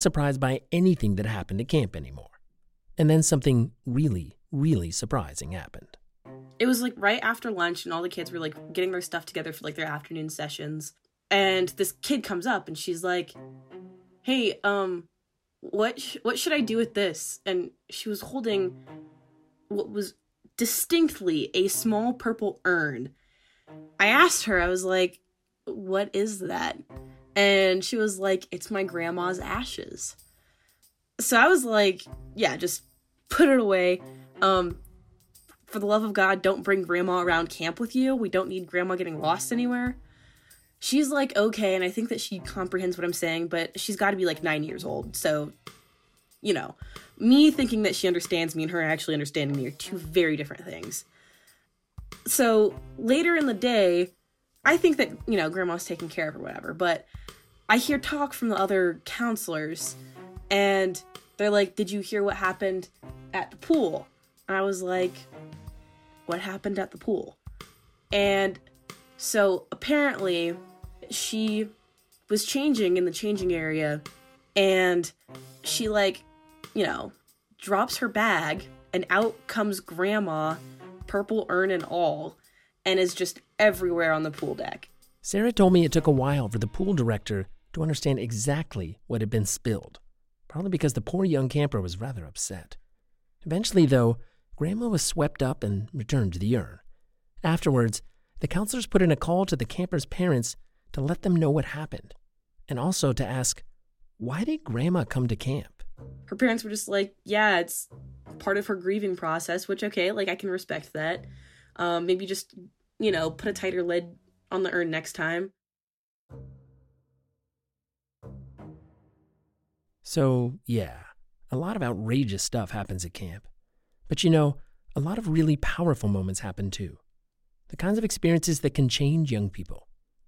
surprised by anything that happened at camp anymore. And then something really, really surprising happened. It was like right after lunch, and all the kids were like getting their stuff together for like their afternoon sessions. And this kid comes up and she's like, Hey, um, what sh- what should I do with this? And she was holding what was distinctly a small purple urn. I asked her, I was like, "What is that?" And she was like, "It's my grandma's ashes." So I was like, "Yeah, just put it away." Um for the love of God, don't bring grandma around camp with you. We don't need grandma getting lost anywhere. She's like, okay, and I think that she comprehends what I'm saying, but she's got to be like nine years old. So, you know, me thinking that she understands me and her actually understanding me are two very different things. So later in the day, I think that, you know, grandma's taking care of or whatever, but I hear talk from the other counselors and they're like, Did you hear what happened at the pool? And I was like, What happened at the pool? And so apparently, she was changing in the changing area and she, like, you know, drops her bag and out comes grandma, purple urn and all, and is just everywhere on the pool deck. Sarah told me it took a while for the pool director to understand exactly what had been spilled, probably because the poor young camper was rather upset. Eventually, though, Grandma was swept up and returned to the urn. Afterwards, the counselors put in a call to the camper's parents to let them know what happened, and also to ask, why did Grandma come to camp? Her parents were just like, yeah, it's part of her grieving process, which, okay, like I can respect that. Um, maybe just, you know, put a tighter lid on the urn next time. So, yeah, a lot of outrageous stuff happens at camp. But you know, a lot of really powerful moments happen too. The kinds of experiences that can change young people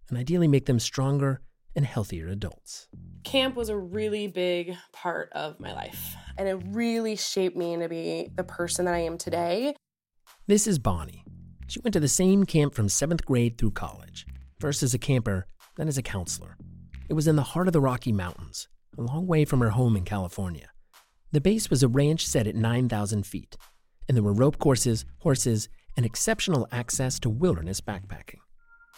and ideally make them stronger and healthier adults. Camp was a really big part of my life, and it really shaped me to be the person that I am today. This is Bonnie. She went to the same camp from seventh grade through college, first as a camper, then as a counselor. It was in the heart of the Rocky Mountains, a long way from her home in California. The base was a ranch set at 9,000 feet, and there were rope courses, horses, and exceptional access to wilderness backpacking.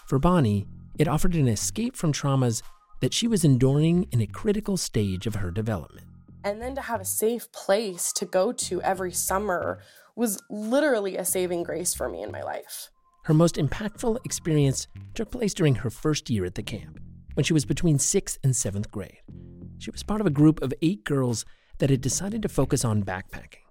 For Bonnie, it offered an escape from traumas that she was enduring in a critical stage of her development. And then to have a safe place to go to every summer was literally a saving grace for me in my life. Her most impactful experience took place during her first year at the camp, when she was between sixth and seventh grade. She was part of a group of eight girls that had decided to focus on backpacking.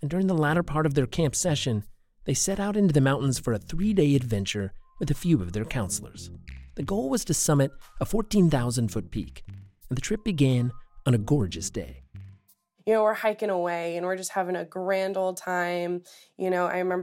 And during the latter part of their camp session, they set out into the mountains for a three day adventure with a few of their counselors. The goal was to summit a 14,000 foot peak, and the trip began on a gorgeous day. You know, we're hiking away and we're just having a grand old time. You know, I remember